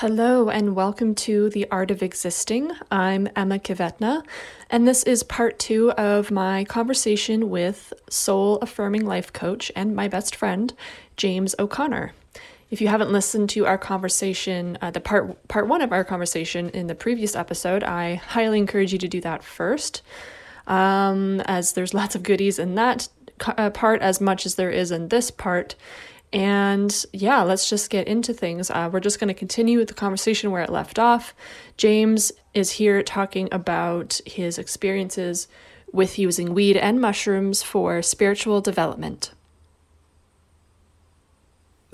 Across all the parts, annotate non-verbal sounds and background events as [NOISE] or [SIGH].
Hello, and welcome to The Art of Existing. I'm Emma Května, and this is part two of my conversation with soul affirming life coach and my best friend, James O'Connor. If you haven't listened to our conversation, uh, the part part one of our conversation in the previous episode, I highly encourage you to do that first, um, as there's lots of goodies in that uh, part as much as there is in this part. And yeah, let's just get into things. Uh, we're just going to continue with the conversation where it left off. James is here talking about his experiences with using weed and mushrooms for spiritual development.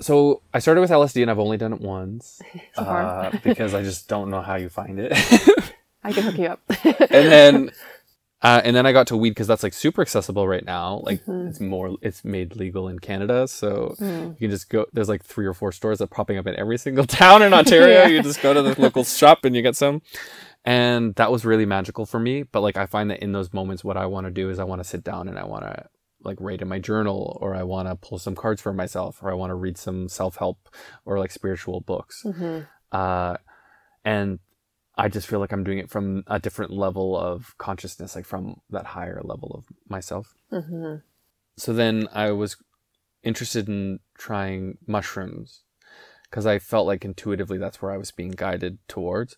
So I started with LSD and I've only done it once [LAUGHS] uh, because I just don't know how you find it. [LAUGHS] I can hook you up. and then [LAUGHS] uh, and then I got to weed because that's like super accessible right now. Like mm-hmm. it's more, it's made legal in Canada, so mm. you can just go. There's like three or four stores that are popping up in every single [LAUGHS] town in Ontario. yeah. You just go to the local shop and you get some. And that was really magical for me. But like I find that in those moments, what I want to do is I want to sit down and I want to like write in my journal, or I want to pull some cards for myself, or I want to read some self help or like spiritual books. Mm-hmm. Uh, and I just feel like I'm doing it from a different level of consciousness, like from that higher level of myself. Mm-hmm. So then I was interested in trying mushrooms because I felt like intuitively that's where I was being guided towards.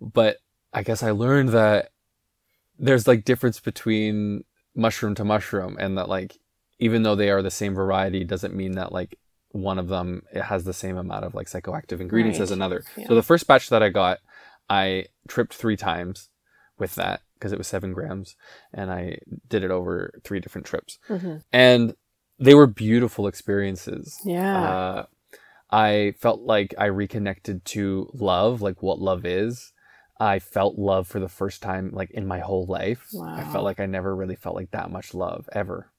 But I guess I learned that there's like difference between mushroom to mushroom and that like even though they are the same variety doesn't mean that like one of them it has the same amount of like psychoactive ingredients right. as another. Yeah. So the first batch that I got I tripped three times with that because it was seven grams and I did it over three different trips. Mm-hmm. And they were beautiful experiences. Yeah. Uh, I felt like I reconnected to love, like what love is. I felt love for the first time, like in my whole life. Wow. I felt like I never really felt like that much love ever.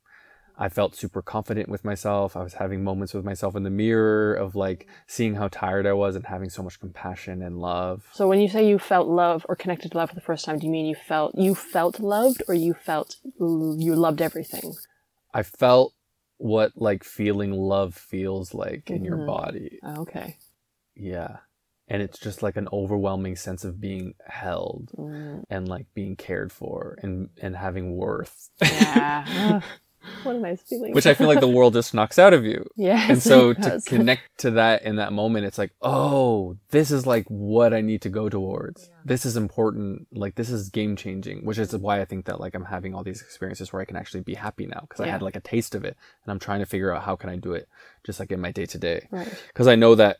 I felt super confident with myself. I was having moments with myself in the mirror of like seeing how tired I was and having so much compassion and love. So when you say you felt love or connected to love for the first time, do you mean you felt you felt loved or you felt you loved everything? I felt what like feeling love feels like mm-hmm. in your mm-hmm. body. Okay. Yeah. And it's just like an overwhelming sense of being held mm. and like being cared for and and having worth. Yeah. [LAUGHS] [LAUGHS] what a nice feeling. Which I feel like the world just knocks out of you. [LAUGHS] Yeah. And so to connect to that in that moment, it's like, oh, this is like what I need to go towards. Yeah. This is important. Like this is game changing, which is why I think that like I'm having all these experiences where I can actually be happy now because yeah. I had like a taste of it and I'm trying to figure out how can I do it just like in my day to day. Because I know that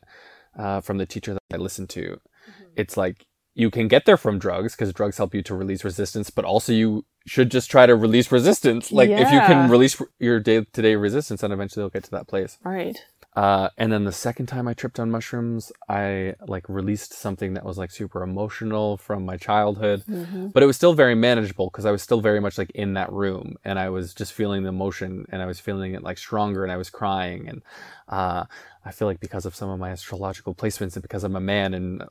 uh, from the teacher that I listen to, mm-hmm. it's like you can get there from drugs because drugs help you to release resistance, but also you should just try to release resistance. Like yeah. if you can release your day to day resistance, then eventually you'll get to that place. Right. Uh, and then the second time I tripped on mushrooms, I like released something that was like super emotional from my childhood, mm-hmm. but it was still very manageable because I was still very much like in that room and I was just feeling the emotion and I was feeling it like stronger and I was crying. And, uh, I feel like because of some of my astrological placements and because I'm a man and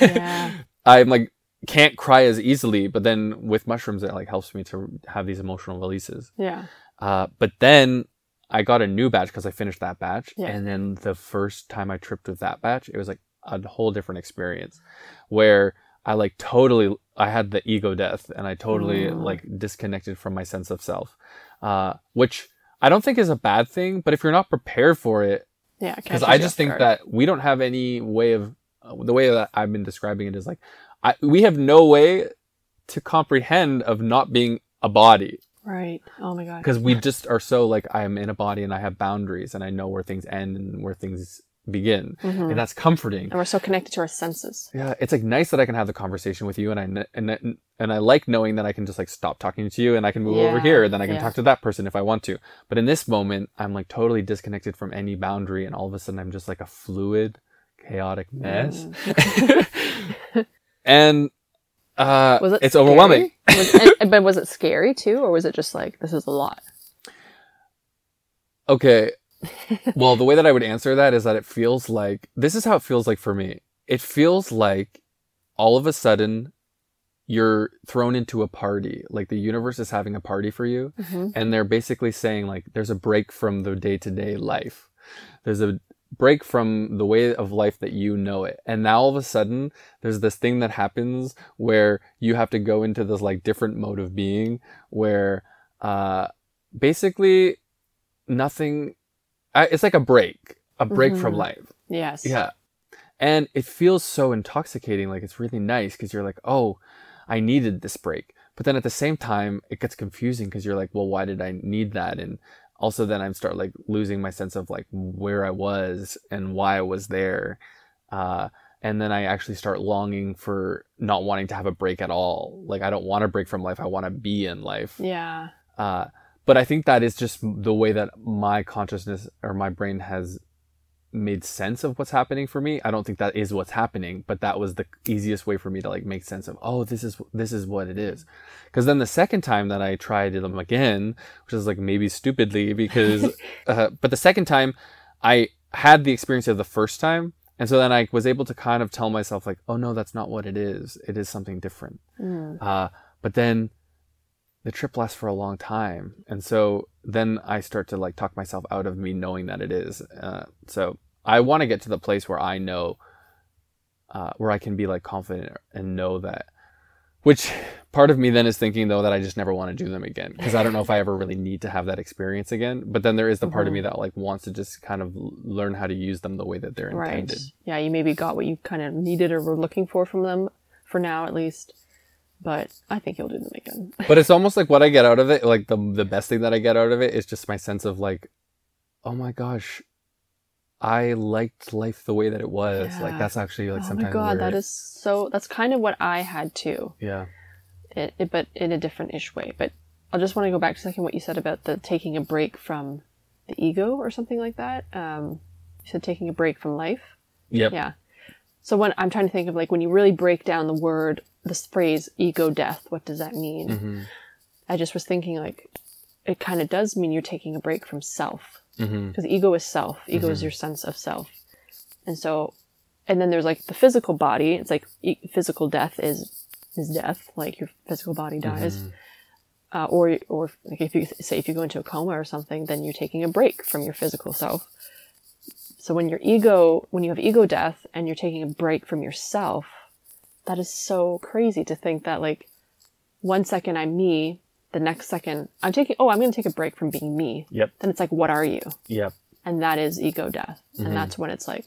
yeah. [LAUGHS] I'm like can't cry as easily, but then with mushrooms, it like helps me to have these emotional releases. Yeah. Uh, but then I got a new batch because I finished that batch, yeah. and then the first time I tripped with that batch, it was like a whole different experience, where I like totally I had the ego death, and I totally mm. like disconnected from my sense of self, uh, which I don't think is a bad thing, but if you're not prepared for it, yeah, because I just think that we don't have any way of the way that I've been describing it is like I, we have no way to comprehend of not being a body. Right. Oh my god. Because we just are so like I am in a body and I have boundaries and I know where things end and where things begin, mm-hmm. and that's comforting. And we're so connected to our senses. Yeah, it's like nice that I can have the conversation with you, and I and and I like knowing that I can just like stop talking to you and I can move yeah. over here, and then I can yeah. talk to that person if I want to. But in this moment, I'm like totally disconnected from any boundary, and all of a sudden I'm just like a fluid chaotic mess. Mm. [LAUGHS] [LAUGHS] and uh, was it it's scary? overwhelming. [LAUGHS] was it, but was it scary too, or was it just like this is a lot? Okay. [LAUGHS] well, the way that I would answer that is that it feels like this is how it feels like for me. It feels like all of a sudden you're thrown into a party. Like the universe is having a party for you, mm-hmm. and they're basically saying like there's a break from the day to day life. There's a break from the way of life that you know it. And now all of a sudden, there's this thing that happens where you have to go into this like different mode of being where uh, basically nothing, I, it's like a break, a break from Mhm. life. Yes. Yeah. And it feels so intoxicating. Like it's really nice because you're like, oh, I needed this break. But then at the same time, it gets confusing because you're like, well, why did I need that? And also then I start like losing my sense of like where I was and why I was there. Uh, and then I actually start longing for not wanting to have a break at all. Like I don't want to break from life. I want to be in life. Yeah. Uh, but I think that is just the way that my consciousness or my brain has made sense of what's happening for me. I don't think that is what's happening, but that was the easiest way for me to like make sense of, oh, this is this is what it is. Because then the second time that I tried them again, which is like maybe stupidly because, [LAUGHS] uh, but the second time I had the experience of the first time. And so then I was able to kind of tell myself like, oh no, that's not what it is. It is something different. Mm. Uh, but then the trip lasts for a long time. And so then I start to like talk myself out of me knowing that it is. Uh, so I want to get to the place where I know, uh, where I can be like confident and know that, which part of me then is thinking though that I just never want to do them again. Cause I don't know if I ever really need to have that experience again. But then there is the part of me that like wants to just kind of learn how to use them the way that they're intended. Right. intended. Yeah, you maybe got what you kind of needed or were looking for from them, for now at least. But I think you'll do them again. [LAUGHS] but it's almost like what I get out of it, like the the best thing that I get out of it is just my sense of like, oh my gosh, I liked life the way that it was. Like that's actually like oh my sometimes god, where that is so. That's kind of what I had too. yeah it, it, but in a different ish way. But I just want to go back to second what you said about the taking a break from the ego or something like that. Um, you said taking a break from life. yep Yeah. So when I'm trying to think of like when you really break down the word, this phrase ego death, what does that mean? hmm I just was thinking like it kind of does mean you're taking a break from self because ego is self. Ego is your sense of self, and so, and then there's like the physical body. It's like e- physical death is is death, like your physical body dies. Uh, or or like if you say if you go into a coma or something, then you're taking a break from your physical self. So when your ego, when you have ego death and you're taking a break from yourself, that is so crazy to think that like one second I'm me, the next second I'm taking. Oh, I'm going to take a break from being me. Yep. Then it's like, what are you? yep and that is ego death Mhm. and that's when it's like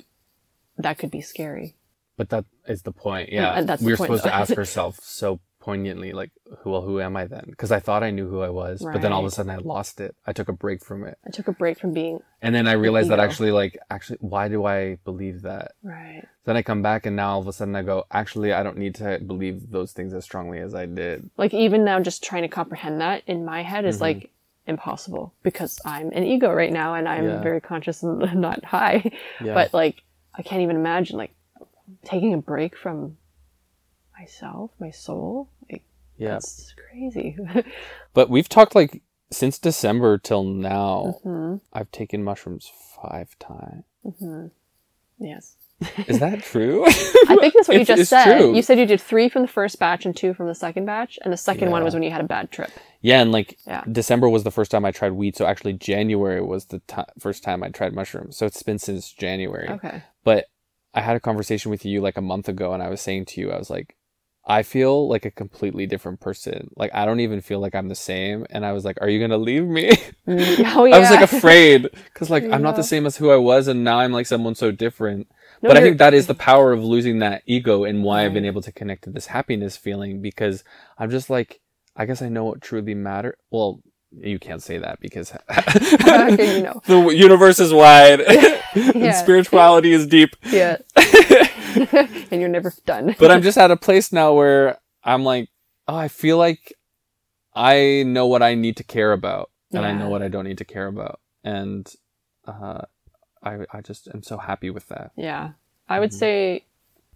that could be scary but that is the point yeah and that's were point, supposed to [LAUGHS] ask ourselves so poignantly like who well who am i then? Because i thought i knew who i was but then all of a sudden i lost it. I took a break from it. I took a break from being and then i realized that actually like actually why do i believe that? Right. Then i come back and now all of a sudden i go actually i don't need to believe those things as strongly as i did. Like even now just trying to comprehend that in my head is Mhm. like impossible because i'm an ego right now and i'm Yeah. very conscious and [LAUGHS] not high. Yeah. But like i can't even imagine like taking a break from myself my soul like yeah that's crazy [LAUGHS] But we've talked like since December till now. hmm I've taken mushrooms five times. hmm yes Is that [LAUGHS] true? I think that's what you just said. true. You said you did three from the first batch and two from the second batch, and the second one was when you had a bad trip. yeah, and like Yeah. December was the first time I tried weed, so actually January was the ti first time I tried mushrooms. So it's been since January. Okay. But I had a conversation with you like a month ago, and I was saying to you, I was like, I feel like a completely different person. Like I don't even feel like I'm the same. And I was like, Are you gonna leave me? Mm, [LAUGHS] oh yeah. I was like afraid because like I'm not the same as who I was, and now I'm like someone so different. No, but I think that is the power of losing that ego and why I've been able to connect to this happiness feeling because I'm just like I guess I know what truly matter. Well, you can't say that because [LAUGHS] [LAUGHS] Okay, you know. the universe is wide and Yeah. spirituality is deep. Yeah. [LAUGHS] and you're never done. [LAUGHS] But I'm just at a place now where I'm like, oh, I feel like I know what I need to care about and I know what I don't need to care about. And uh, I I just am so happy with that. Yeah. I would Mhm. say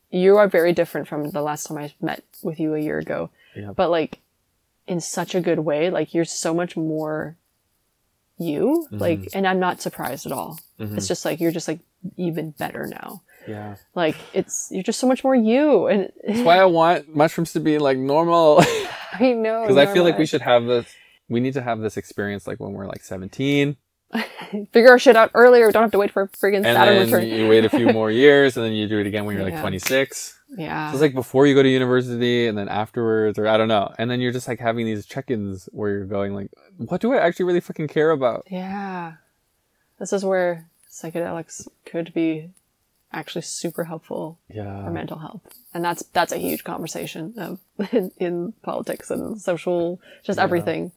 you are very different from the last time I met with you a year ago. Yeah. But like in such a good way. Like you're so much more you. Like Mhm. and I'm not surprised at all. Mhm. It's just like you're just like even better now. Yeah. Like it's you're just so much more you and That's why I want mushrooms to be like normal. [LAUGHS] [LAUGHS] I know Because I feel like we should have this. We need to have this experience like when we're like 17. [LAUGHS] figure our shit out earlier. We don't have to wait for a friggin' and Saturn then return. you wait a few more years, and then you do it again when you're like Yeah. 26. yeah. So it's like before you go to university, and then afterwards, or I don't know, and then you're just like having these check-ins where you're going like, what do I actually really fucking care about? Yeah. This is where psychedelics could be actually super helpful for mental health. And that's that's a huge conversation of, [LAUGHS] in, in politics and social just everything.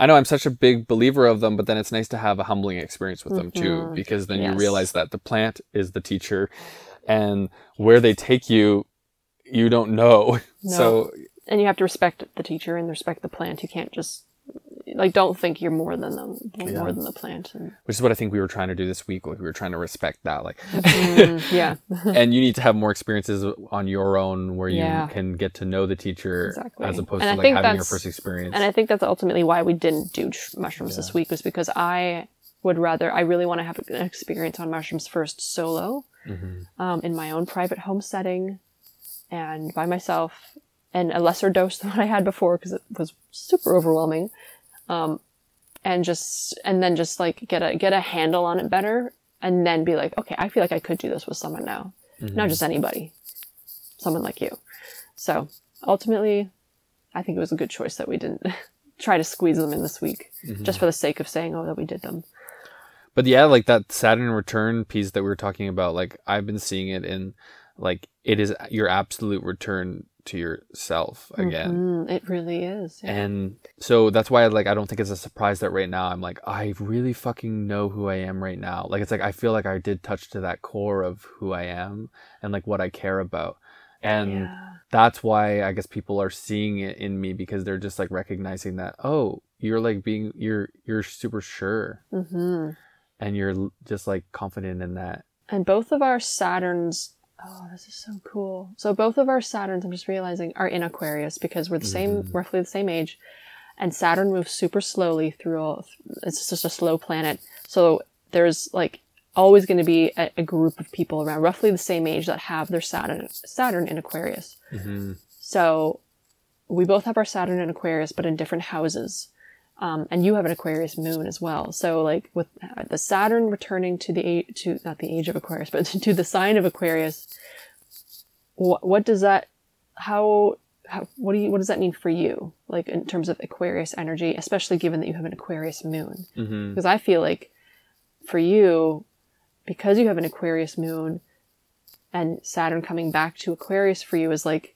I know I'm such a big believer of them, but then it's nice to have a humbling experience with them too, Mhm. because then you realize that the plant is the teacher, and where they take you, you don't know. [LAUGHS] No. So And you have to respect the teacher and respect the plant. You can't just like don't think you're more than them more than the plant. And, which is what I think we were trying to do this week. Like we were trying to respect that, like, Mm, [LAUGHS] yeah. [LAUGHS] and you need to have more experiences on your own where you Yeah. can get to know the teacher Exactly. as opposed And I to like think having your first experience. And I think that's ultimately why we didn't do tr- mushrooms this week was because I would rather I really want to have an experience on mushrooms first solo, Mhm. um, in my own private home setting, and by myself, and a lesser dose [LAUGHS] than what I had before because it was super overwhelming, um, and just and then just like get a get a handle on it better, and then be like, okay, I feel like I could do this with someone now, not just anybody, someone like you. So ultimately, I think it was a good choice that we didn't [LAUGHS] try to squeeze them in this week, just for the sake of saying, oh, that we did them. But yeah, like that Saturn return piece that we were talking about, like I've been seeing it in like it is your absolute return to yourself again. Mm, it really is. yeah. And so that's why like I don't think it's a surprise that right now I'm like I really fucking know who I am right now. Like it's like I feel like I did touch to that core of who I am and like what I care about. And Yeah. that's why I guess people are seeing it in me because they're just like recognizing that oh, you're like being you're you're super sure hmm and you're just like confident in that. And both of our Saturns. Oh, this is so cool. So both of our Saturns, I'm just realizing, are in Aquarius because we're the same, roughly the same age, and Saturn moves super slowly through all. It's just a slow planet. So there's like always going to be a, a group of people around roughly the same age that have their Saturn Saturn in Aquarius. Mm-hmm. So we both have our Saturn in Aquarius, but in different houses. Um, and you have an Aquarius moon as well. So like with the Saturn returning to the a- to not the age of Aquarius, but [LAUGHS] to the sign of Aquarius, what what does that how how what do you what does that mean for you? Like in terms of Aquarius energy, especially given that you have an Aquarius moon, Mm-hmm. because I feel like for you, because you have an Aquarius moon, and Saturn coming back to Aquarius for you is like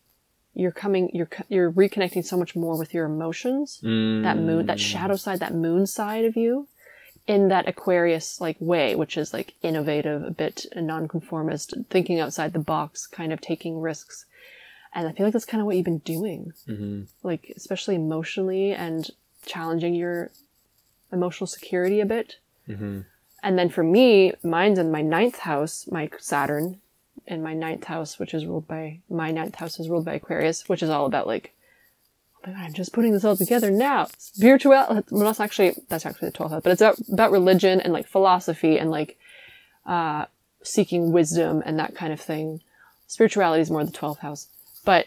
you're coming you're you're reconnecting so much more with your emotions Mm. that moon that shadow side that moon side of you in that aquarius like way which is like innovative a bit nonconformist thinking outside the box kind of taking risks and i feel like that's kind of what you've been doing Mm-hmm. like especially emotionally and challenging your emotional security a bit Mm-hmm. and then for me, mine's in my ninth house, my Saturn in my ninth house, which is ruled by my ninth house is ruled by Aquarius, which is all about like, oh my god, I'm just putting this all together now. Spiritual, well, that's actually that's actually the twelfth house, but it's about, about religion and like philosophy and like uh, seeking wisdom and that kind of thing. Spirituality is more the twelfth house, but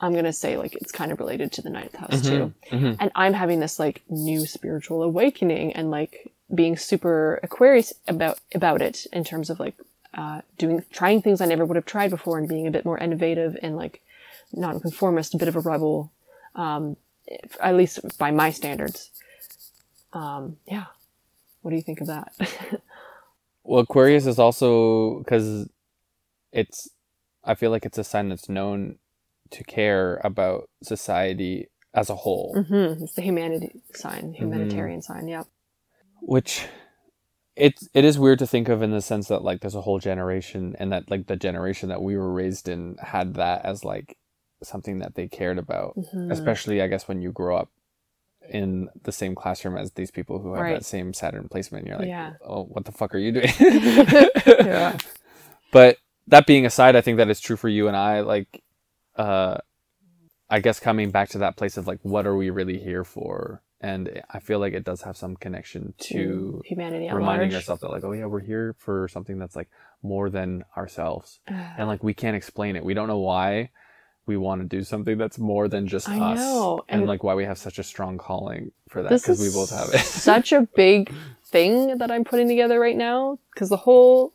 I'm gonna say like it's kind of related to the ninth house too. Mhm. And I'm having this like new spiritual awakening and like being super Aquarius about about it in terms of like uh, doing trying things I never would have tried before and being a bit more innovative and like nonconformist, a bit of a rebel, um, if- at least by my standards. Um, yeah. What do you think of that? [LAUGHS] Well, Aquarius is also because it's. I feel like it's a sign that's known to care about society as a whole, Mm-hmm. It's the humanity sign, humanitarian sign. Yeah. which it's it is weird to think of in the sense that like there's a whole generation and that like the generation that we were raised in had that as like something that they cared about, Mhm. especially I guess when you grow up in the same classroom as these people who have Right. that same Saturn placement. You're like, Yeah. oh, what the fuck are you doing? [LAUGHS] [LAUGHS] Yeah. But that being aside, I think that is true for you and I. Like, uh, I guess coming back to that place of like, what are we really here for? And I feel like it does have some connection to humanity reminding large. ourselves that like, oh yeah, we're here for something that's like more than ourselves, and like we can't explain it. We don't know why, we want to do something that's more than just I us know, and, and- like why we have such a strong calling for that because we both have it. [LAUGHS] such a big thing that I'm putting together right now because the whole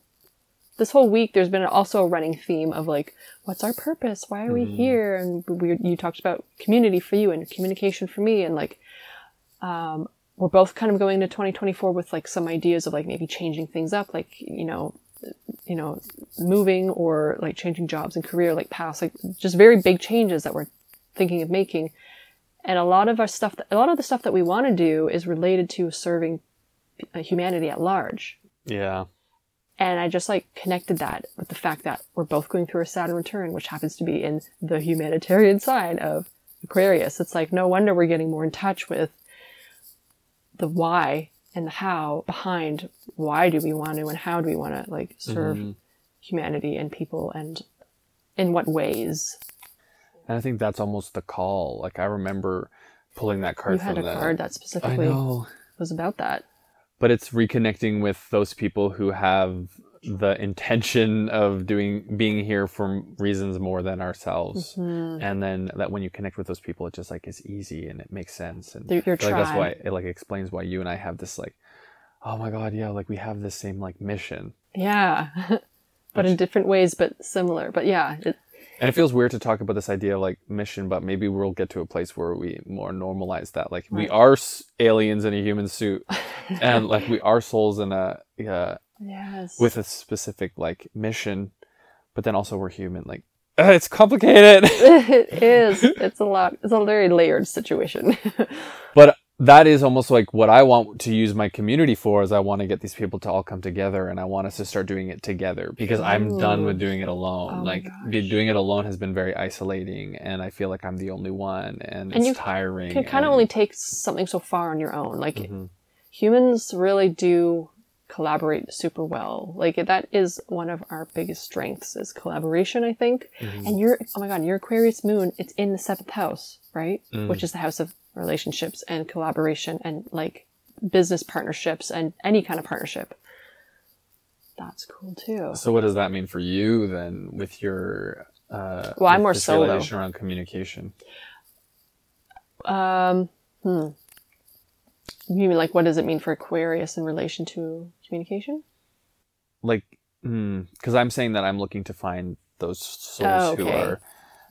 this whole week there's been also a running theme of like what's our purpose? Why are we mm-hmm. here? And we you talked about community for you and communication for me and like um we're both kind of going to 2024 with like some ideas of like maybe changing things up like you know you know moving or like changing jobs and career like paths like just very big changes that we're thinking of making. And a lot of our stuff a lot of the stuff that we want to do is related to serving uh, humanity at large. Yeah. And I just like connected that with the fact that we're both going through a Saturn return, which happens to be in the humanitarian [LAUGHS] side of Aquarius. It's like no wonder we're getting more in touch with the why and the how behind why do we want to and how do we want to like serve Mm-hmm. humanity and people and in what ways. and i think that's almost the call like i remember pulling that card You had a that card that i specifically was about that. but it's reconnecting with those people who have the intention of doing being here for reasons more than ourselves. Mm-hmm. and then that when you connect with those people it just like is easy and it makes sense. And your like that's why it like explains why you and i have this like oh my god yeah like we have this same like mission. Yeah. [LAUGHS] but in different ways, but similar. But yeah, it, and it feels weird to talk about this idea of like mission but maybe we'll get to a place where we more normalize that. Like we are aliens in a human suit. [LAUGHS] And like we are souls in a uh, yes. with a specific like mission but then also we're human like uh, it's complicated [LAUGHS] it is. [LAUGHS] It's a lot. It's a very layered situation. [LAUGHS] but that is almost like what i want to use my community for is i want to get these people to all come together and i want us to start doing it together because i'm done with doing it alone Oh like be- doing it alone has been very isolating and i feel like i'm the only one and, And it's you tiring can kind of only take something so far on your own. Like Mhm. humans really do collaborate super well. Like that is one of our biggest strengths is collaboration, I think. Mm-hmm. And your oh my god, your Aquarius moon, it's in the seventh house, right? Mm. Which is the house of relationships and collaboration and like business partnerships and any kind of partnership. That's cool too. so what does that mean for you then with your uh Well, I'm more solo. realization around communication Um, hmm. You mean like what does it mean for Aquarius in relation to communication? like hmm, because i'm saying that i'm looking to find those souls Oh, who are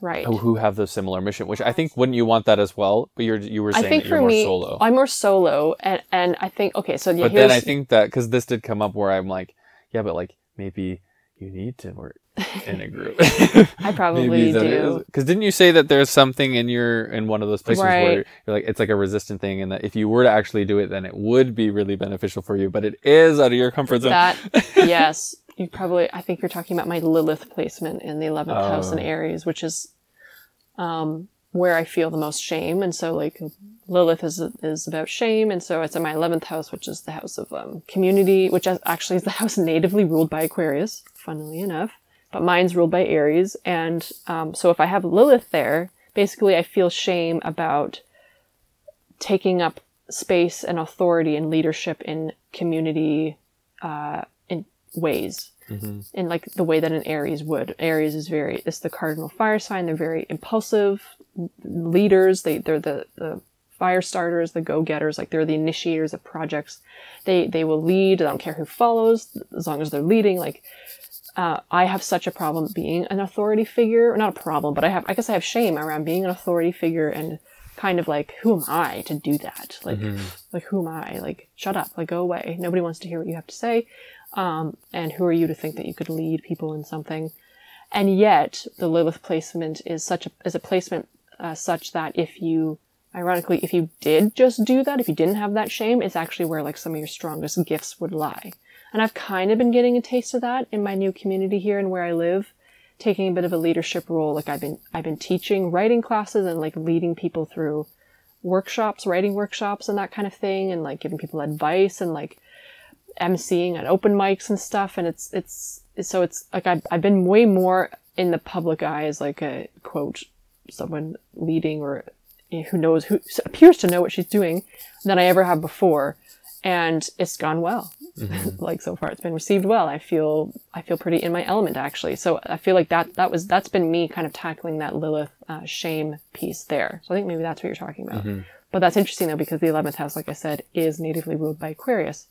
Right. who, have the similar mission which i think wouldn't you want that as well but you're you were I saying think that you're more me, solo I'm more solo, and and I think okay, so yeah, but then i think that because this did come up where i'm like yeah but like maybe you need to work in a group [LAUGHS] [LAUGHS] I probably do. because didn't you say that there's something in your in one of those places where Right. you're like it's like a resistant thing and that if you were to actually do it then it would be really beneficial for you but it is out of your comfort zone that [LAUGHS] yes, you probably. I think you're talking about my Lilith placement in the eleventh house in Oh. Aries, which is um where I feel the most shame, and so like Lilith is is about shame, and so it's in my eleventh house, which is the house of um, community, which actually is the house natively ruled by Aquarius, funnily enough. But mine's ruled by Aries, and um, so if I have Lilith there, basically I feel shame about taking up space and authority and leadership in community uh, in ways in like the way that an aries would. Aries is very it's the cardinal fire sign. They're very impulsive leaders. They they're the, the fire starters the go-getters. Like they're the initiators of projects. They they will lead. They don't care who follows as long as they're leading. Like uh, I have such a problem being an authority figure. Not a problem, but I have, I guess I have shame around being an authority figure and kind of like, who am I to do that? Like, like who am I? Like, shut up, like go away. Nobody wants to hear what you have to say. Um, and who are you to think that you could lead people in something? And yet, the Lilith placement is such a, is a placement uh, such that if you, ironically, if you did just do that, if you didn't have that shame, it's actually where like some of your strongest gifts would lie. And I've kind of been getting a taste of that in my new community here and where I live, taking a bit of a leadership role. Like I've been, I've been teaching writing classes and like leading people through workshops, writing workshops and that kind of thing, and like giving people advice and like emceeing at open mics and stuff. And it's, it's, so it's like I've, I've been way more in the public eye as like a quote, someone leading or who knows, who appears to know what she's doing than I ever have before. And it's gone well. [LAUGHS] like so far, it's been received well. I feel I feel pretty in my element actually. So I feel like that that was that's been me kind of tackling that Lilith uh, shame piece there. So I think maybe that's what you're talking about. But that's interesting though because the eleventh house, like I said, is natively ruled by Aquarius.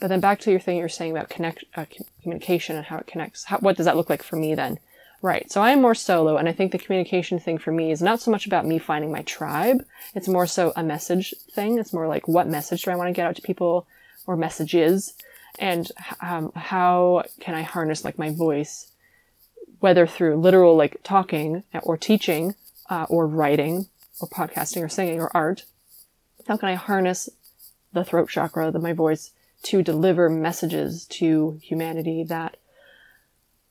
But then back to your thing you're saying about connect uh, communication and how it connects. How, what does that look like for me then? Right. So I am more solo, and I think the communication thing for me is not so much about me finding my tribe. It's more so a message thing. It's more like what message do I want to get out to people, or messages, and um, how can I harness like my voice, whether through literal like talking or teaching, uh, or writing, or podcasting, or singing, or art. How can I harness the throat chakra, the my voice, to deliver messages to humanity that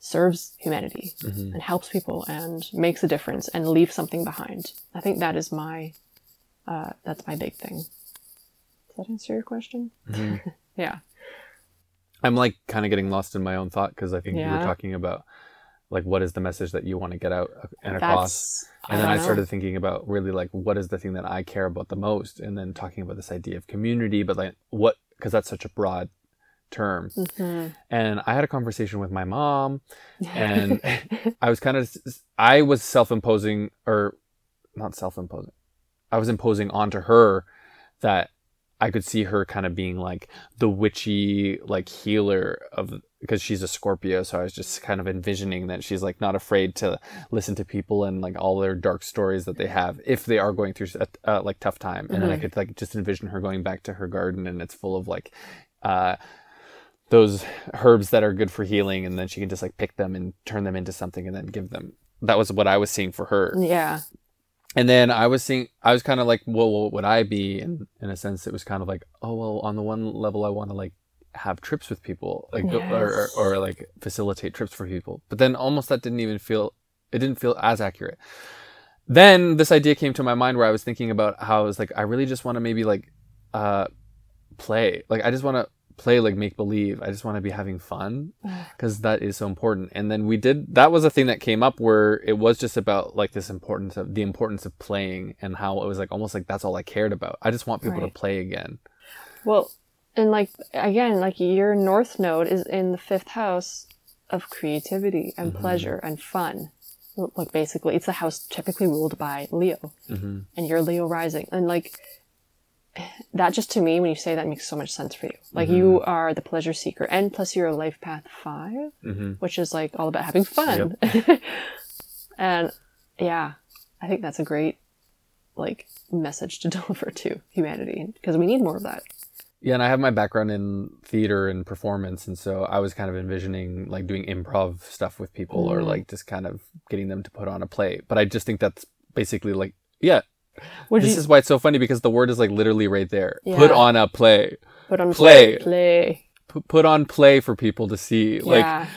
serves humanity and helps people and makes a difference and leaves something behind. I think that is my uh, that's my big thing. Does that answer your question? [LAUGHS] yeah. I'm like kind of getting lost in my own thought because I think you were talking about like what is the message that you want to get out uh, and across. That's And then I know. started thinking about really like what is the thing that I care about the most, and then talking about this idea of community, but like what because that's such a broad term. Mm-hmm. And I had a conversation with my mom, and [LAUGHS] [LAUGHS] I was kind of I was self-imposing or not self-imposing. I was imposing onto her that I could see her kind of being like the witchy like healer of because she's a Scorpio, so I was just kind of envisioning that she's like not afraid to listen to people and like all their dark stories that they have if they are going through a uh, like tough time, and then I could like just envision her going back to her garden and it's full of like uh those herbs that are good for healing, and then she can just like pick them and turn them into something and then give them. That was what I was seeing for her. yeah. And then I was seeing, I was kind of like, well, what would I be? And in a sense, it was kind of like, oh, well, on the one level, I want to like have trips with people, like, go- or, or, or like facilitate trips for people. But then almost that didn't even feel, it didn't feel as accurate. Then this idea came to my mind where I was thinking about how I was like, I really just want to maybe like, uh, play. Like, I just want to play like make believe. I just want to be having fun [SIGHS] because that is so important. And then we did that was a thing that came up where it was just about like this importance of the importance of playing and how it was like almost like that's all I cared about. I just want people Right. to play again. Well, and like again, like your north node is in the fifth house of creativity and mm-hmm. pleasure and fun. Like basically, it's a house typically ruled by Leo, mm-hmm. and you're Leo rising, and like that just to me, when you say that, makes so much sense for you. Like you mm-hmm. are the pleasure seeker, and plus you're a life path 5 mm-hmm. which is like all about having fun. [LAUGHS] and yeah, I think that's a great like message to [LAUGHS] deliver to humanity because we need more of that. Yeah, and I have my background in theater and performance, and so I was kind of envisioning like doing improv stuff with people or mm. like just kind of getting them to put on a play. But I just think that's basically like, yeah, Would this you is why it's so funny because the word is like literally right there. Put on a play. put on play. Play. P- put on play for people to see. Like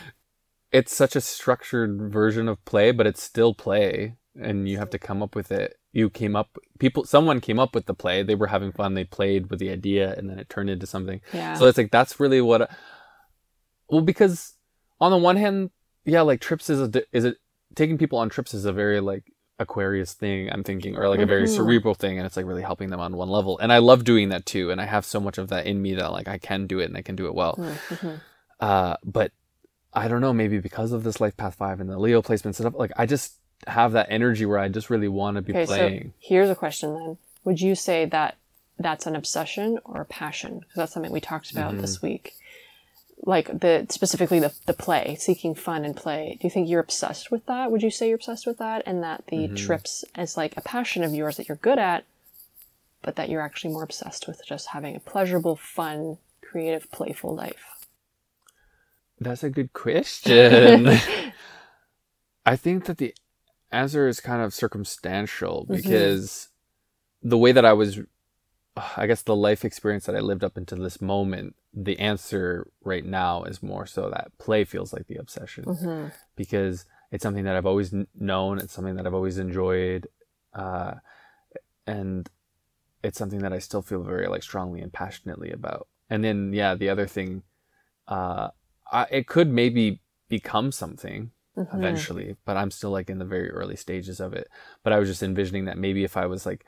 it's such a structured version of play, but it's still play, and you have to come up with it. You came up, people, someone came up with the play. They were having fun. They played with the idea, and then it turned into something. Yeah. So it's like that's really what. Well, because on the one hand, yeah, like trips is a is it taking people on trips is a very like Aquarius thing. I'm thinking, or like a very Mhm. cerebral thing, and it's like really helping them on one level. And I love doing that too. And I have so much of that in me that like I can do it and I can do it well. Mhm. Uh, but I don't know, maybe because of this life path five and the Leo placement stuff, like I just have that energy where I just really want to be Okay, playing. so here's a question then. Would you say that that's an obsession or a passion? Because that's something we talked about Mm-hmm. this week. Like the specifically the the play, seeking fun and play. Do you think you're obsessed with that? Would you say you're obsessed with that, and that the Mm-hmm. trips is like a passion of yours that you're good at, but that you're actually more obsessed with just having a pleasurable, fun, creative, playful life? That's a good [LAUGHS] question. [LAUGHS] I think that the answer is kind of circumstantial because the way that I was, I guess the life experience that I lived up until this moment, the answer right now is more so that play feels like the obsession because it's something that I've always known. It's something that I've always enjoyed. Uh, and it's something that I still feel very like strongly and passionately about. And then, yeah, the other thing, uh, I, it could maybe become something eventually, but I'm still like in the very early stages of it. But I was just envisioning that maybe if I was like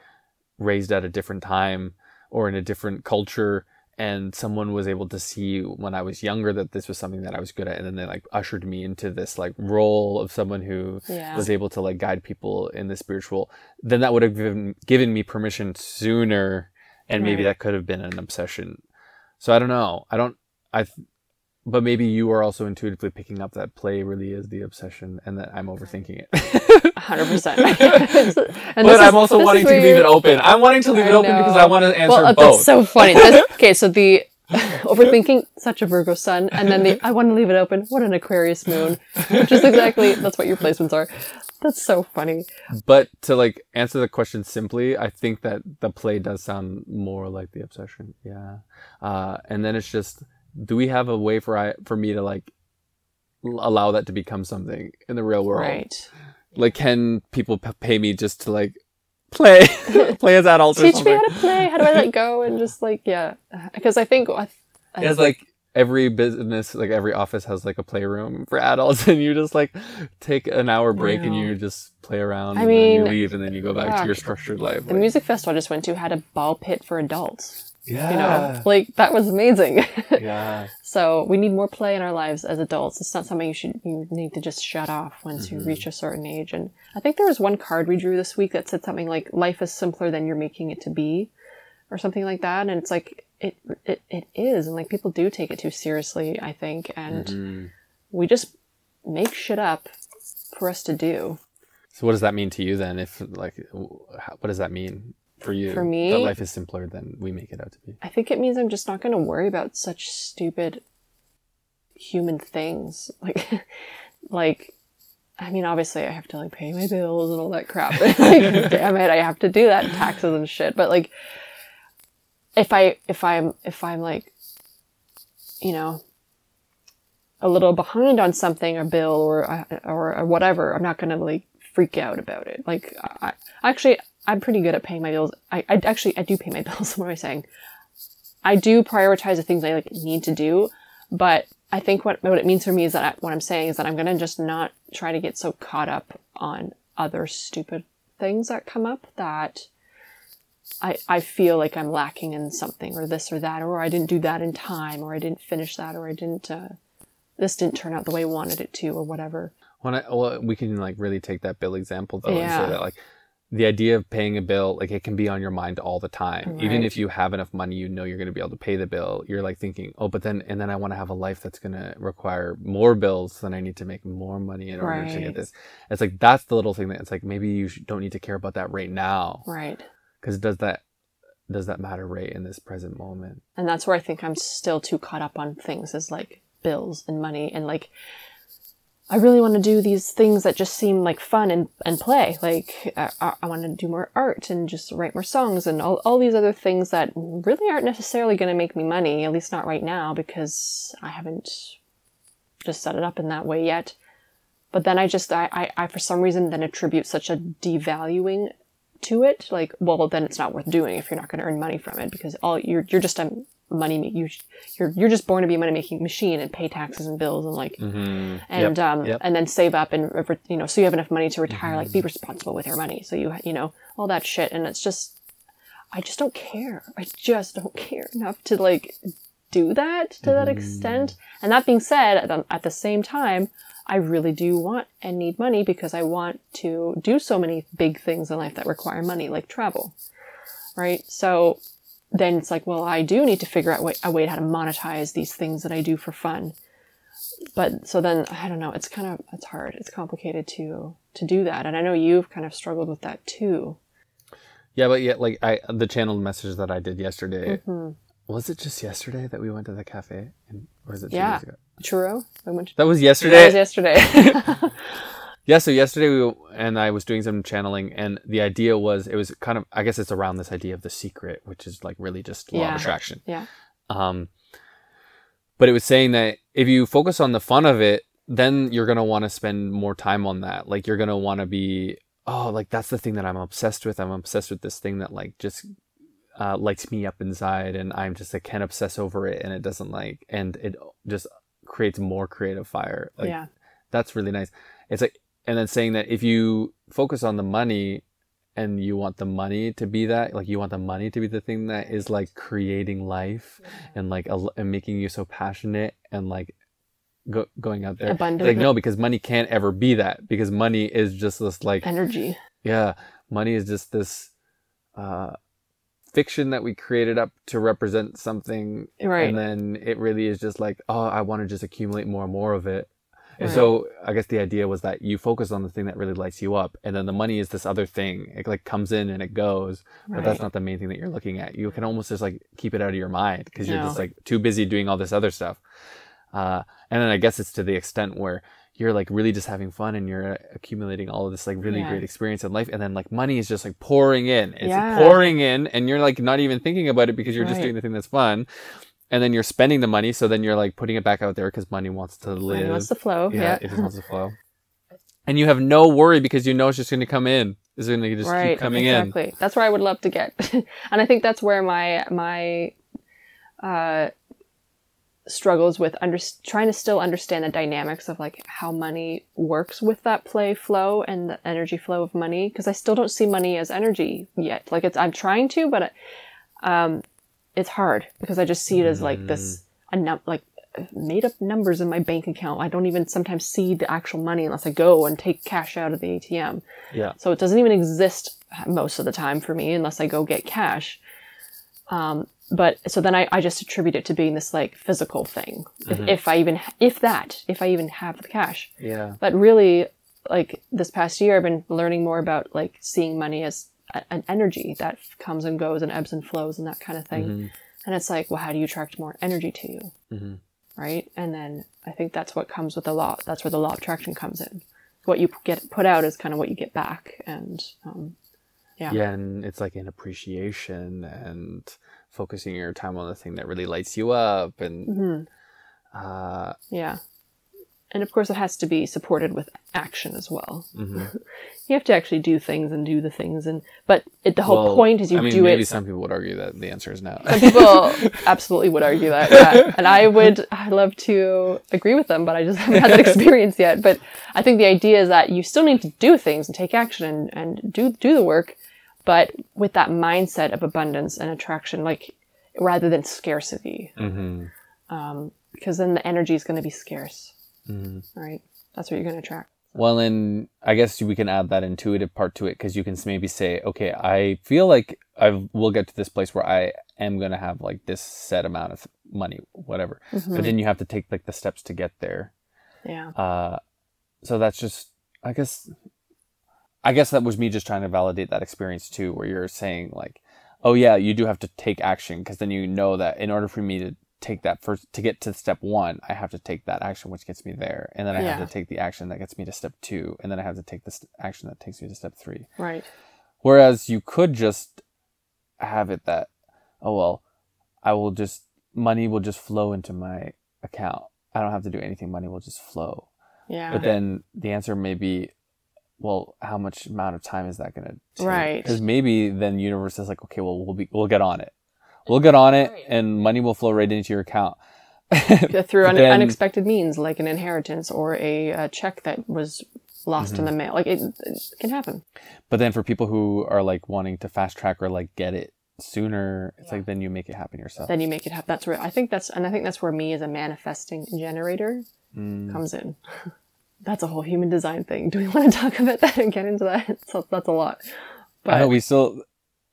raised at a different time or in a different culture and someone was able to see when I was younger that this was something that I was good at, and then they like ushered me into this like role of someone who Yeah. was able to like guide people in the spiritual, then that would have given given me permission sooner, and maybe that could have been an obsession. So I don't know. I don't. I. But maybe you are also intuitively picking up that play really is the obsession, and that I'm overthinking it. [LAUGHS] hundred percent. [LAUGHS] but I'm also wanting to leave it open. I'm wanting to leave it open because I want to answer Well, both. that's so funny. That's- [LAUGHS] okay, so the overthinking, such a Virgo sun, and then the I want to leave it open. What an Aquarius moon, which is exactly that's what your placements are. That's so funny. But to like answer the question simply, I think that the play does sound more like the obsession. Yeah. Uh, and then it's just, do we have a way for I for me to like allow that to become something in the real world? Right. Like, can people p- pay me just to like play, [LAUGHS] play as adults or Teach me how to play. How do I let go and just like yeah? Because I think I, I, It's like every business, like every office has like a playroom for adults, [LAUGHS] and you just like take an hour break and you just play around. I and then you mean, leave, and then you go back yeah. to your structured life. the like- music festival I just went to had a ball pit for adults. Yeah, You know, like that was amazing. [LAUGHS] yeah. So we need more play in our lives as adults. It's not something you should you need to just shut off once you mm-hmm. reach a certain age. And I think there was one card we drew this week that said something like "Life is simpler than you're making it to be," or something like that. And it's like it it, it is, and like people do take it too seriously. I think, and mm-hmm. we just make shit up for us to do. So what does that mean to you then? If like, what does that mean for you? For me? that life is simpler than we make it out to be. I think it means I'm just not going to worry about such stupid human things. [LAUGHS] Like, like, I mean, obviously I have to like pay my bills and all that crap. [LAUGHS] like, damn it, I have to do that, taxes and shit. But like, if I, if I'm, if I'm like, you know, a little behind on something, a bill or, uh, or, or whatever, I'm not going to like freak out about it. Like, I actually, I'm pretty good at paying my bills. I, I actually, I do pay my [LAUGHS] bills. What am I saying? I do prioritize the things I like need to do, but I think what what it means for me is that I, what I'm saying is that I'm gonna just not try to get so caught up on other stupid things that come up that I I feel like I'm lacking in something or this or that or I didn't do that in time or I didn't finish that or I didn't uh, this didn't turn out the way I wanted it to or whatever. When I, well, we can like really take that bill example though and say that like the idea of paying a bill, like it can be on your mind all the time. Even if you have enough money, you know you're going to be able to pay the bill. You're like thinking, oh, but then and then I want to have a life that's going to require more bills. Then I need to make more money in order to get this. It's like that's the little thing that it's like maybe you don't need to care about that right now Right. because does that does that matter right in this present moment? and that's where I think I'm still too caught up on things as like bills and money and like I really want to do these things that just seem like fun and, and play. Like I, I- want to do more art and just write more songs and all, all these other things that really aren't necessarily going to make me money, at least not right now because I haven't just set it up in that way yet. But then I just, I, I, I for some reason then attribute such a devaluing to it. Like, well, then it's not worth doing if you're not going to earn money from it because all you're, you're just a money, you, you're, you're just born to be a money making machine and pay taxes and bills and like, Mm-hmm. and, um, yep. and then save up and, re- you know, so you have enough money to retire, like be responsible with your money. So you, you know, all that shit. And it's just, I just don't care. I just don't care enough to like do that to that extent. And that being said, at the, at the same time, I really do want and need money because I want to do so many big things in life that require money, like travel. Right? So then it's like, well, I do need to figure out a way how to monetize these things that I do for fun. But so then I don't know, it's kind of it's hard. It's complicated to to do that. And I know you've kind of struggled with that too. Yeah, but yet, like I, the channeled message that I did yesterday, Mm-hmm. was it just yesterday that we went to the cafe, and, or was it two Yeah. days ago? Churro? I went to- That was yesterday. That was yesterday. [LAUGHS] [LAUGHS] yeah, so yesterday we and I was doing some channeling, and the idea was it was kind of I guess it's around this idea of the secret, which is like really just law Yeah. of attraction. yeah. Um, but it was saying that if you focus on the fun of it, then you're gonna want to spend more time on that. Like you're gonna want to be, oh, like that's the thing that I'm obsessed with. I'm obsessed with this thing that like just uh, lights me up inside, and I'm just I can't obsess over it, and it doesn't like, and it just creates more creative fire. Like, yeah. that's really nice. It's like, and then saying that if you focus on the money and you want the money to be that like you want the money to be the thing that is like creating life and like al- and making you so passionate and like go, going out there Abundant. like no because money can't ever be that because money is just this like Energy. yeah money is just this uh fiction that we created up to represent something Right. and then it really is just like oh i want to just accumulate more and more of it and Right. so i guess the idea was that you focus on the thing that really lights you up and then the money is this other thing. It like comes in and it goes but that's not the main thing that you're looking at. You can almost just like keep it out of your mind because you're just like too busy doing all this other stuff. Uh, and then i guess it's to the extent where you're like really just having fun and you're accumulating all of this like really Yeah. great experience in life and then like money is just like pouring in. It's Yeah. pouring in and you're like not even thinking about it because you're just doing the thing that's fun and then you're spending the money so then you're like putting it back out there because money wants to live Money wants to flow. yeah, Yeah. it just wants to flow and you have no worry because you know it's just going to come in it's going to just right. keep coming in exactly. That's where I would love to get, [LAUGHS] and I think that's where my my uh, struggles with under trying to still understand the dynamics of like how money works with that play flow and the energy flow of money because I still don't see money as energy yet. Like it's I'm trying to, but um, it's hard because I just see it as like this a num- like made up numbers in my bank account. I don't even sometimes see the actual money unless I go and take cash out of the ATM. yeah So it doesn't even exist most of the time for me unless I go get cash. Um, but so then I, I just attribute it to being this like physical thing. If, if I even, if that, if I even have the cash. yeah But really, like this past year, I've been learning more about like seeing money as an energy that comes and goes and ebbs and flows and that kind of thing. And it's like, well, how do you attract more energy to you? Mhm. Right. And then I think that's what comes with the law. That's where the law of attraction comes in. What you get put out is kind of what you get back. And um, Yeah. yeah and it's like an appreciation and focusing your time on the thing that really lights you up and mhm. uh yeah. And of course, it has to be supported with action as well. mhm. [LAUGHS] You have to actually do things and do the things, and but it, the whole Well, point is you I mean, do maybe it. some people would argue that the answer is no Some people [LAUGHS] absolutely would argue that, yeah. and I would. I love to agree with them, but I just haven't had that [LAUGHS] experience yet. But I think the idea is that you still need to do things and take action and, and do do the work, but with that mindset of abundance and attraction, like rather than scarcity, hmm because then the energy is going to be scarce, right? That's what you're going to attract. Well, and I guess we can add that intuitive part to it because you can maybe say, okay, I feel like I will get to this place where I am going to have like this set amount of money, whatever. But then you have to take like the steps to get there. Yeah. Uh, so that's just, I guess, I guess that was me just trying to validate that experience too, where you're saying like, oh yeah, you do have to take action because then you know that in order for me to take that first to get to step one, I have to take that action which gets me there, and then I Yeah. have to take the action that gets me to step two, and then I have to take this action that takes me to step three. Right. Whereas you could just have it that, oh well, I will just money will just flow into my account. I don't have to do anything. Money will just flow. Yeah. But then the answer may be, well, how much amount of time is that going to take? Right. Because maybe then universe is like, okay, well, we'll be, we'll get on it. We'll get on it, and money will flow right into your account. [LAUGHS] through un- then- unexpected means like an inheritance or a, a check that was lost Mm-hmm. in the mail like it, it can happen But then for people who are like wanting to fast track or like get it sooner, it's like then you make it happen yourself. then you make it happen that's where i think that's and i think that's where me as a manifesting generator Mm. comes in [LAUGHS] that's a whole human design thing do we want to talk about that and get into that [LAUGHS] so that's a lot I know but we still.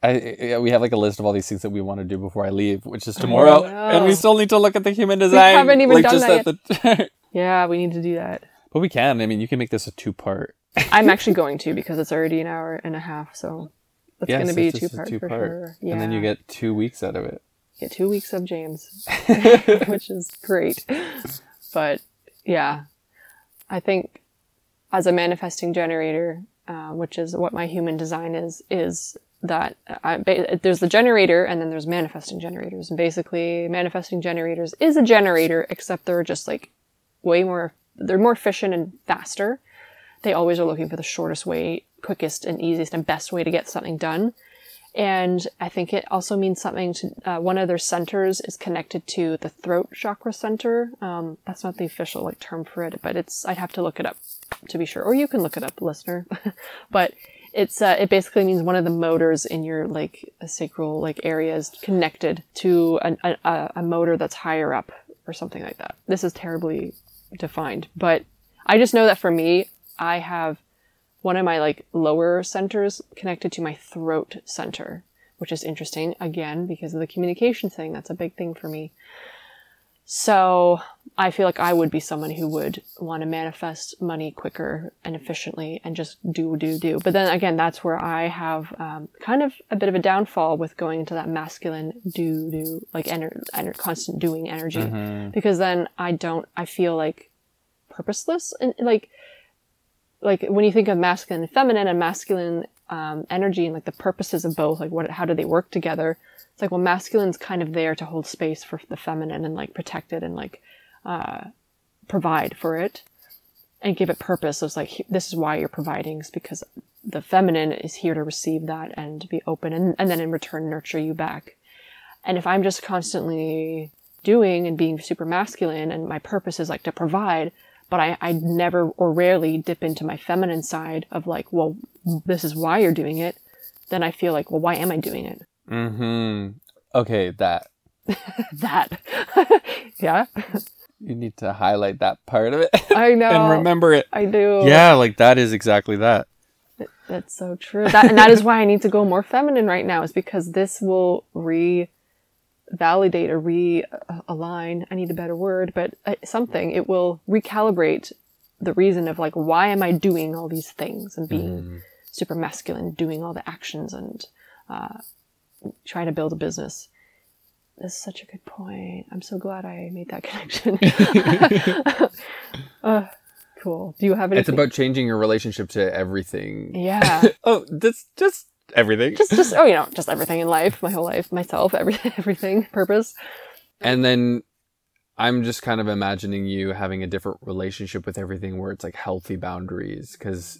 I, yeah, we have like a list of all these things that we want to do before I leave, which is tomorrow, and we still need to look at the human design. We haven't even like done just that at the. [LAUGHS] yeah we need to do that but we can. I mean, you can make this a two part. i'm [LAUGHS] actually going to because it's already an hour and a half so it's going to be a two part for sure yeah and then you get two weeks out of it. get two weeks of James, [LAUGHS] which is great. But yeah, I think as a manifesting generator, uh, which is what my human design is, is that I, there's the generator and then there's manifesting generators. And basically, manifesting generators is a generator, except they're just like way more, they're more efficient and faster. They always are looking for the shortest way, quickest and easiest and best way to get something done. And I think it also means something to uh, one of their centers is connected to the throat chakra center. Um, that's not the official like term for it, but it's I'd have to look it up to be sure, or you can look it up, listener. [LAUGHS] but It's uh, it basically means one of the motors in your like sacral like area is connected to an, a, a motor that's higher up or something like that. This is terribly defined, but I just know that for me, I have one of my like lower centers connected to my throat center, which is interesting again because of the communication thing. That's a big thing for me. So I feel like I would be someone who would want to manifest money quicker and efficiently and just do, do, do. But then again, that's where I have um, kind of a bit of a downfall with going into that masculine do, do, like ener- ener- constant doing energy. Mm-hmm. Because then I don't, I feel like purposeless and like, like when you think of masculine and feminine and masculine um, energy and like the purposes of both, like what, how do they work together? It's like, well, masculine's kind of there to hold space for the feminine and like protect it and like, uh, provide for it and give it purpose. So it's like, this is why you're providing is because the feminine is here to receive that and be open and, and then in return nurture you back. And if I'm just constantly doing and being super masculine and my purpose is like to provide, but I, I never or rarely dip into my feminine side of like, well, this is why you're doing it. Then I feel like, well, why am I doing it? Mm-hmm. Okay, that. [LAUGHS] that. [LAUGHS] yeah. You need to highlight that part of it. I [LAUGHS] know. and remember it. I do. Yeah, like that is exactly that. That's so true. That, and that is why I need to go more feminine right now, is because this will re validate or realign. I need a better word, but uh, something. It will recalibrate the reason of like, why am I doing all these things and being Mm. super masculine, doing all the actions and uh, trying to build a business. That's such a good point. I'm so glad I made that [LAUGHS] connection. [LAUGHS] uh, cool. Do you have anything? It's about changing your relationship to everything. yeah. [LAUGHS] Oh, that's just everything. just just oh you know just everything in life my whole life myself everything everything purpose And then I'm just kind of imagining you having a different relationship with everything where it's like healthy boundaries because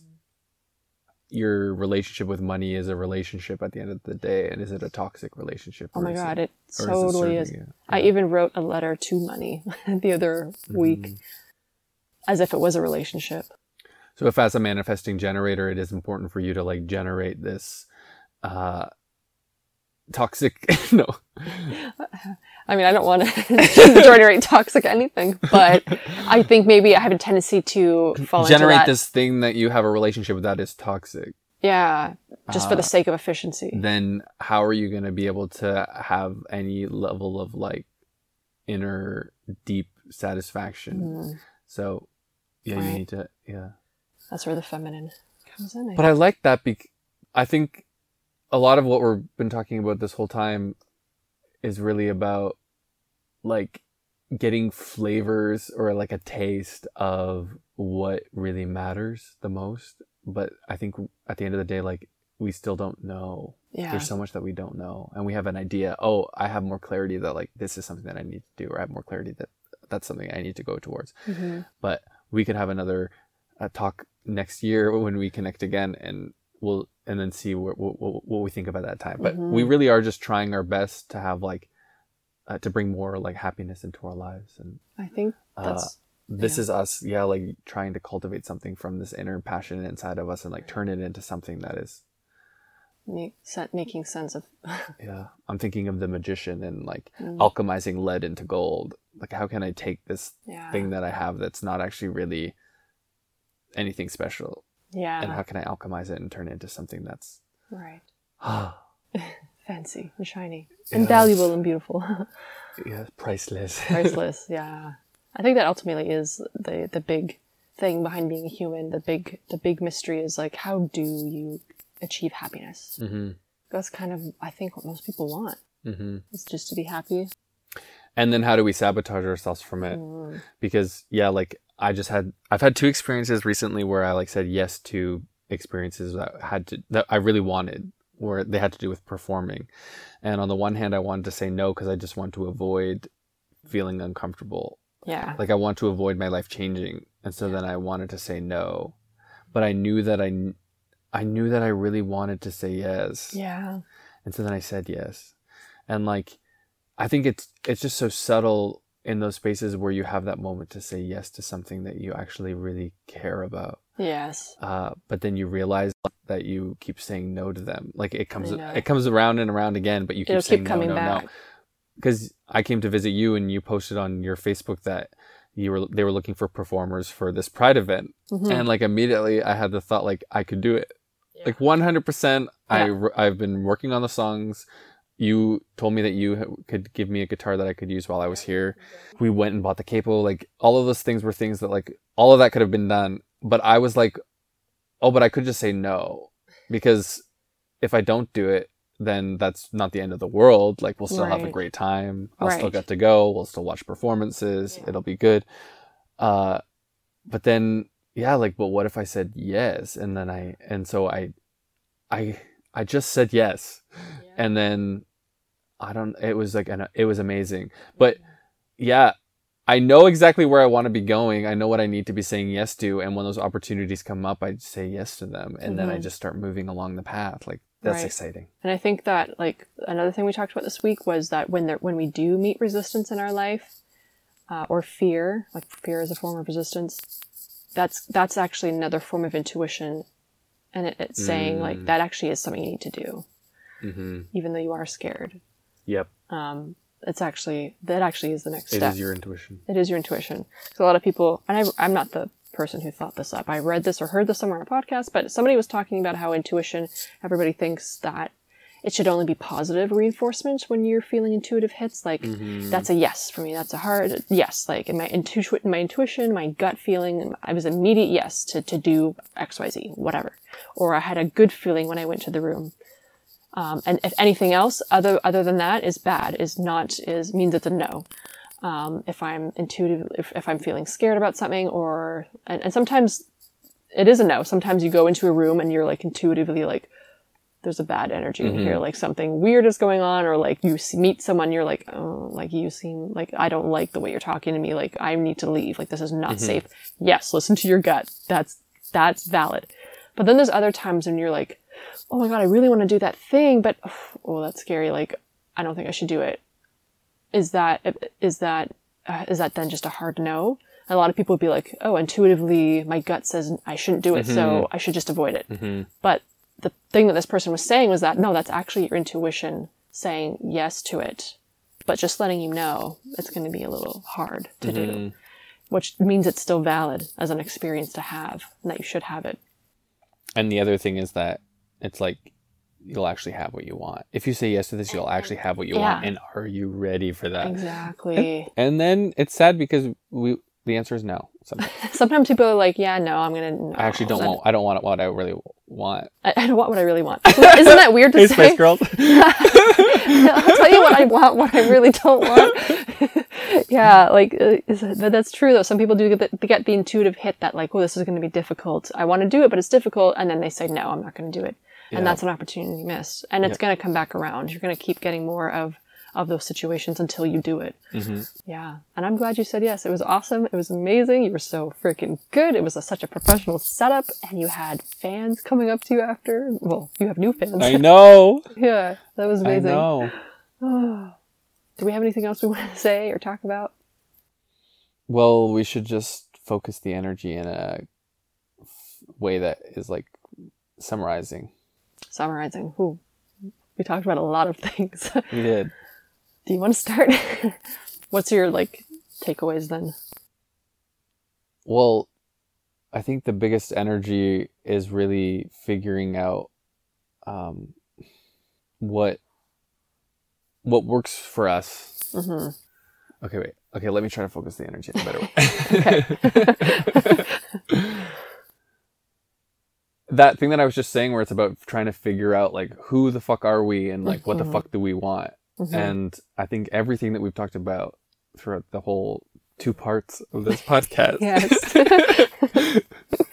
your relationship with money is a relationship at the end of the day. And is it a toxic relationship? oh my god it, it totally it is you? i even wrote a letter to money [LAUGHS] the other week Mhm. as if it was a relationship So if as a manifesting generator, it is important for you to like generate this uh toxic. [LAUGHS] No. I mean i don't want to [LAUGHS] generate toxic anything but i think maybe i have a tendency to fall into generate this thing that you have a relationship with that is toxic. Yeah just for the Uh, sake of efficiency. then how are you going to be able to have any level of like inner deep satisfaction? Mm, so yeah you need to yeah. That's where the feminine comes in I but i like that because i think a lot of what we've been talking about this whole time is really about like getting flavors or like a taste of what really matters the most. But i think at the end of the day like we still don't know. Yeah. There's so much that we don't know. And we have an idea oh i have more clarity that like this is something that i need to do or i have more clarity that that's something i need to go towards. Mhm. but we could have another uh, talk next year when we connect again and we'll and then see what what, what we think about that time but we Mhm. really are just trying our best to have like uh, to bring more like happiness into our lives and i think uh, this Yeah. is us yeah like trying to cultivate something from this inner passion inside of us and like turn it into something that is make, making sense of [LAUGHS] Yeah, I'm thinking of the magician and like Mm. alchemizing lead into gold. Like, how can I take this yeah thing that I have that's not actually really anything special, yeah. And how can I alchemize it and turn it into something that's right. [GASPS] [LAUGHS] Fancy and shiny. And valuable and beautiful. [LAUGHS] Yeah, priceless. [LAUGHS] priceless yeah. I think that ultimately is the the big thing behind being a human. The big the big mystery is like how do you achieve happiness? Hmm that's kind of i think what most people want hmm is just to be happy And then how do we sabotage ourselves from it? Mm. Because yeah, like I just had I've had two experiences recently where I like said yes to experiences that had to that I really wanted where they had to do with performing. And on the one hand I wanted to say no because I just want to avoid feeling uncomfortable. Yeah. Like i want to avoid my life changing. And so then i wanted to say no. But i knew that i i knew that i really wanted to say yes. Yeah. And so then i said yes. And like i think it's it's just so subtle in those spaces where you have that moment to say yes to something that you actually really care about Yes. uh, but then you realize that you keep saying no to them. Like it comes, it comes around and around again, but you keep It'll saying keep coming no, no, back. no. Because I came to visit you and you posted on your Facebook that you were they were looking for performers for this Pride event, Mhm. and like immediately I had the thought like I could do it, like one hundred percent. I Yeah. r- I've been working on the songs. You told me that you could give me a guitar that I could use while I was here. We went and bought the capo. Like all of those things were things that like all of that could have been done. But I was like, oh, but I could just say no because if I don't do it, then that's not the end of the world. Like we'll still have a great time. I'll still get to go. We'll still watch performances. Yeah. It'll be good. Uh, but then yeah, like, but what if I said yes? And then I and so I, I I just said yes, and then I don't. It was like an it was amazing. But yeah, I know exactly where I want to be going. I know what I need to be saying yes to, and when those opportunities come up, I say yes to them, and then I Mhm. just start moving along the path. Like that's Right. exciting. And I think that like another thing we talked about this week was that when there when we do meet resistance in our life, uh, or fear, like fear is a form of resistance, that's that's actually another form of intuition, and it, it's saying like Mm. that actually is something you need to do, Mm-hmm. even though you are scared. Yep, Um, it's actually that actually is the next it step. is your intuition. It is your intuition. So a lot of people, and I, I'm not the person who thought this up. I read this or heard this somewhere on a podcast, but somebody was talking about how intuition, everybody thinks that it should only be positive reinforcement when you're feeling intuitive hits. Like, Mm-hmm. that's a yes for me. That's a hard yes. Like, in my intuition, my intuition, my gut feeling, I was immediate yes to, to do XYZ, whatever. Or I had a good feeling when I went to the room. Um, and if anything else other other than that is bad, is not is means it's a no. Um, if I'm intuitive, if, if I'm feeling scared about something, or and, and sometimes it is a no. Sometimes you go into a room and you're like intuitively like, there's a bad energy in here, like something weird is going on, or like you meet someone, you're like, oh, like you seem like I don't like the way you're talking to me. Like I need to leave. Like this is not safe. Yes, listen to your gut. That's that's valid. But then there's other times when you're like, oh my god, I really want to do that thing, but oh, that's scary. Like I don't think I should do it. Is that is that uh, is that then just a hard no? A lot of people would be like, oh, intuitively, my gut says I shouldn't do it, so mm-hmm. I should just avoid it. Mm-hmm. But the thing that this person was saying was that no, that's actually your intuition saying yes to it, but just letting you know it's going to be a little hard to do, mm-hmm. which means it's still valid as an experience to have, and that you should have it. And the other thing is that it's like you'll actually have what you want. If you say yes to this, you'll actually have what you want. And are you ready for that? Exactly. And then it's sad because we the answer is no. Sometimes. [LAUGHS] Sometimes people are like, "Yeah, no, I'm gonna." No, I actually don't want. I don't want what I really want. I, I don't want what I really want. [LAUGHS] Isn't, that weird to Hey, say? Spice Girls. [LAUGHS] I'll tell you what I want, what I really don't want. yeah, like uh, is it, that- that's true though. Some people do get the, get the intuitive hit that like, oh, this is going to be difficult. I want to do it, but it's difficult, and then they say, no, I'm not going to do it, Yeah. and that's an opportunity missed. And it's going to come back around. You're going to keep getting more of of those situations until you do it. hmm Yeah, and I'm glad you said yes. It was awesome. It was amazing. You were so freaking good. It was a, such a professional setup, and you had fans coming up to you after. Well, you have new fans. I know. [LAUGHS] yeah, that was amazing I know. [SIGHS] Do we have anything else we want to [LAUGHS] say or talk about? Well, we should just focus the energy in a f- way that is like summarizing. Summarizing. Ooh, we talked about a lot of [LAUGHS] things. We did. Do you want to start? [LAUGHS] What's your like takeaways then? Well, I think the biggest energy is really figuring out um, what what works for us. hmm Okay, wait. Okay, let me try to focus the energy in a better way. [LAUGHS] that thing that I was just saying, where it's about trying to figure out like who the fuck are we and like what the Mhm. fuck do we want, Mhm. and I think everything that we've talked about throughout the whole two parts of this [LAUGHS] podcast Yes. [LAUGHS]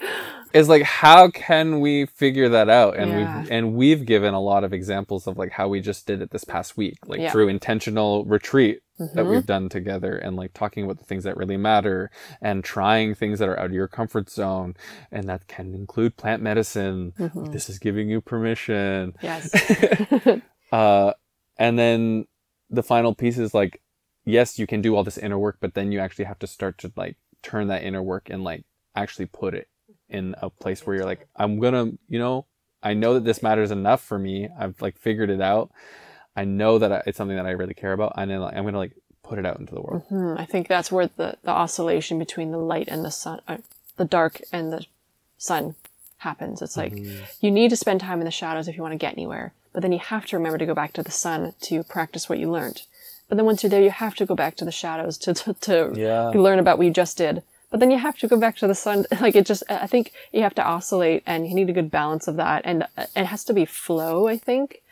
is like how can we figure that out and Yeah. we've and we've given a lot of examples of like how we just did it this past week like Yeah. through intentional retreat that Mhm. we've done together and like talking about the things that really matter and trying things that are out of your comfort zone and that can include plant medicine Mhm. this is giving you permission Yes. [LAUGHS] uh and then the final piece is like yes you can do all this inner work but then you actually have to start to like turn that inner work and like actually put it in a place where you're like, I'm gonna, you know, I know that this matters enough for me. I've like figured it out. I know that it's something that I really care about, and then like, I'm gonna like put it out into the world. Hmm, I think that's where the, the oscillation between the light and the sun, uh, the dark and the sun happens. It's like you need to spend time in the shadows if you want to get anywhere, but then you have to remember to go back to the sun to practice what you learned. But then once you're there, you have to go back to the shadows to, to, to Yeah. learn about what you just did. But then you have to go back to the sun. [LAUGHS] Like it just, I think you have to oscillate and you need a good balance of that. And it has to be flow, I think.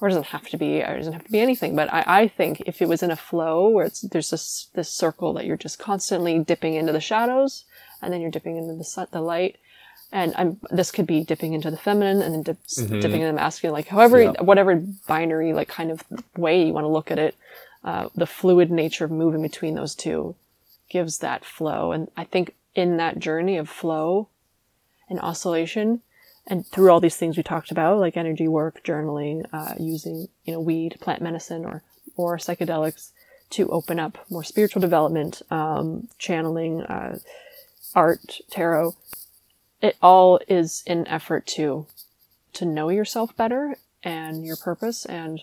Or it doesn't have to be, or it doesn't have to be anything. But I, I think if it was in a flow where it's, there's this, this circle that you're just constantly dipping into the shadows and then you're dipping into the sun, the light. And I'm, this could be dipping into the feminine and then dip, dipping into the masculine, like however, Yeah. whatever binary, like kind of way you want to look at it. Uh, the fluid nature of moving between those two gives that flow. And I think in that journey of flow and oscillation, and through all these things we talked about, like energy work, journaling, uh, using you know weed, plant medicine, or or psychedelics to open up more spiritual development, um, channeling, uh, art, tarot. It all is an effort to to know yourself better and your purpose and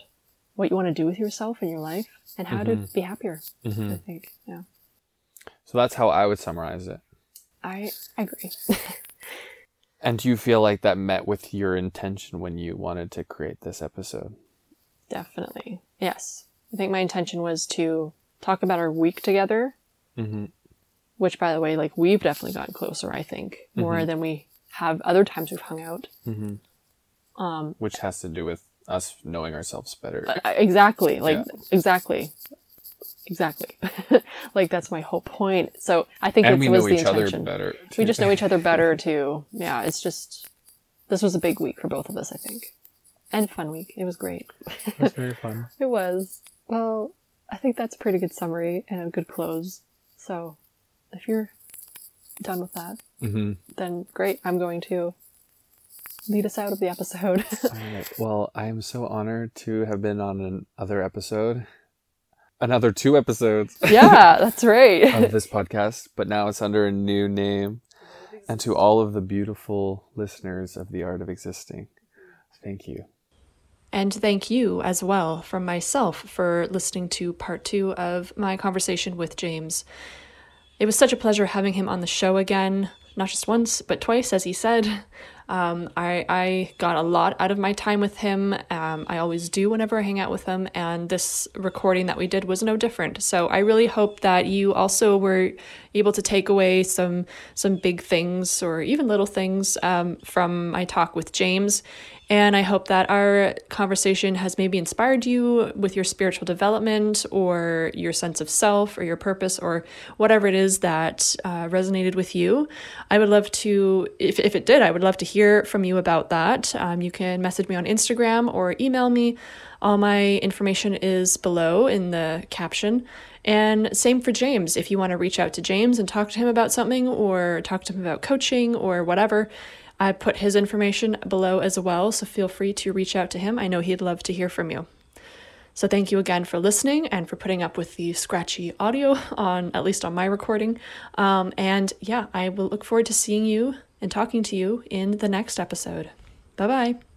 what you want to do with yourself and your life and how to be happier. I think, yeah. So that's how I would summarize it. I agree. And do you feel like that met with your intention when you wanted to create this episode? Definitely. Yes. I think my intention was to talk about our week together, Mm-hmm. which, by the way, like we've definitely gotten closer, I think, more than we have other times we've hung out. Which has to do with us knowing ourselves better. Uh, Exactly. Like, Yeah. exactly. Exactly. [LAUGHS] like, that's my whole point. So I think and it we was know the each other intention. better. We just know each other better, [LAUGHS] too. Yeah, it's just, this was a big week for both of us, I think. And fun week. It was great. It's very fun. [LAUGHS] It was. Well, I think that's a pretty good summary and a good close. So, if you're done with that, Mm-hmm. then great. I'm going to lead us out of the episode. Alright, Well, I am so honored to have been on another episode, another two episodes [LAUGHS] yeah, that's right. of this podcast, but now it's under a new name. And to all of the beautiful listeners of The Art of Existing, thank you. And thank you as well from myself for listening to part two of my conversation with James. It was such a pleasure having him on the show again, not just once, but twice, as he said. [LAUGHS] Um, I, I got a lot out of my time with him. Um, I always do whenever I hang out with him, and this recording that we did was no different. So I really hope that you also were able to take away some some big things or even little things um, from my talk with James. And I hope that our conversation has maybe inspired you with your spiritual development or your sense of self or your purpose or whatever it is that uh, resonated with you. I would love to, if, if it did, I would love to hear from you about that. Um, you can message me on Instagram or email me. All my information is below in the caption. And same for James. If you want to reach out to James and talk to him about something or talk to him about coaching or whatever, I put his information below as well, so feel free to reach out to him. I know he'd love to hear from you. So thank you again for listening and for putting up with the scratchy audio on at least on my recording. Um, and yeah, I will look forward to seeing you and talking to you in the next episode. Bye bye.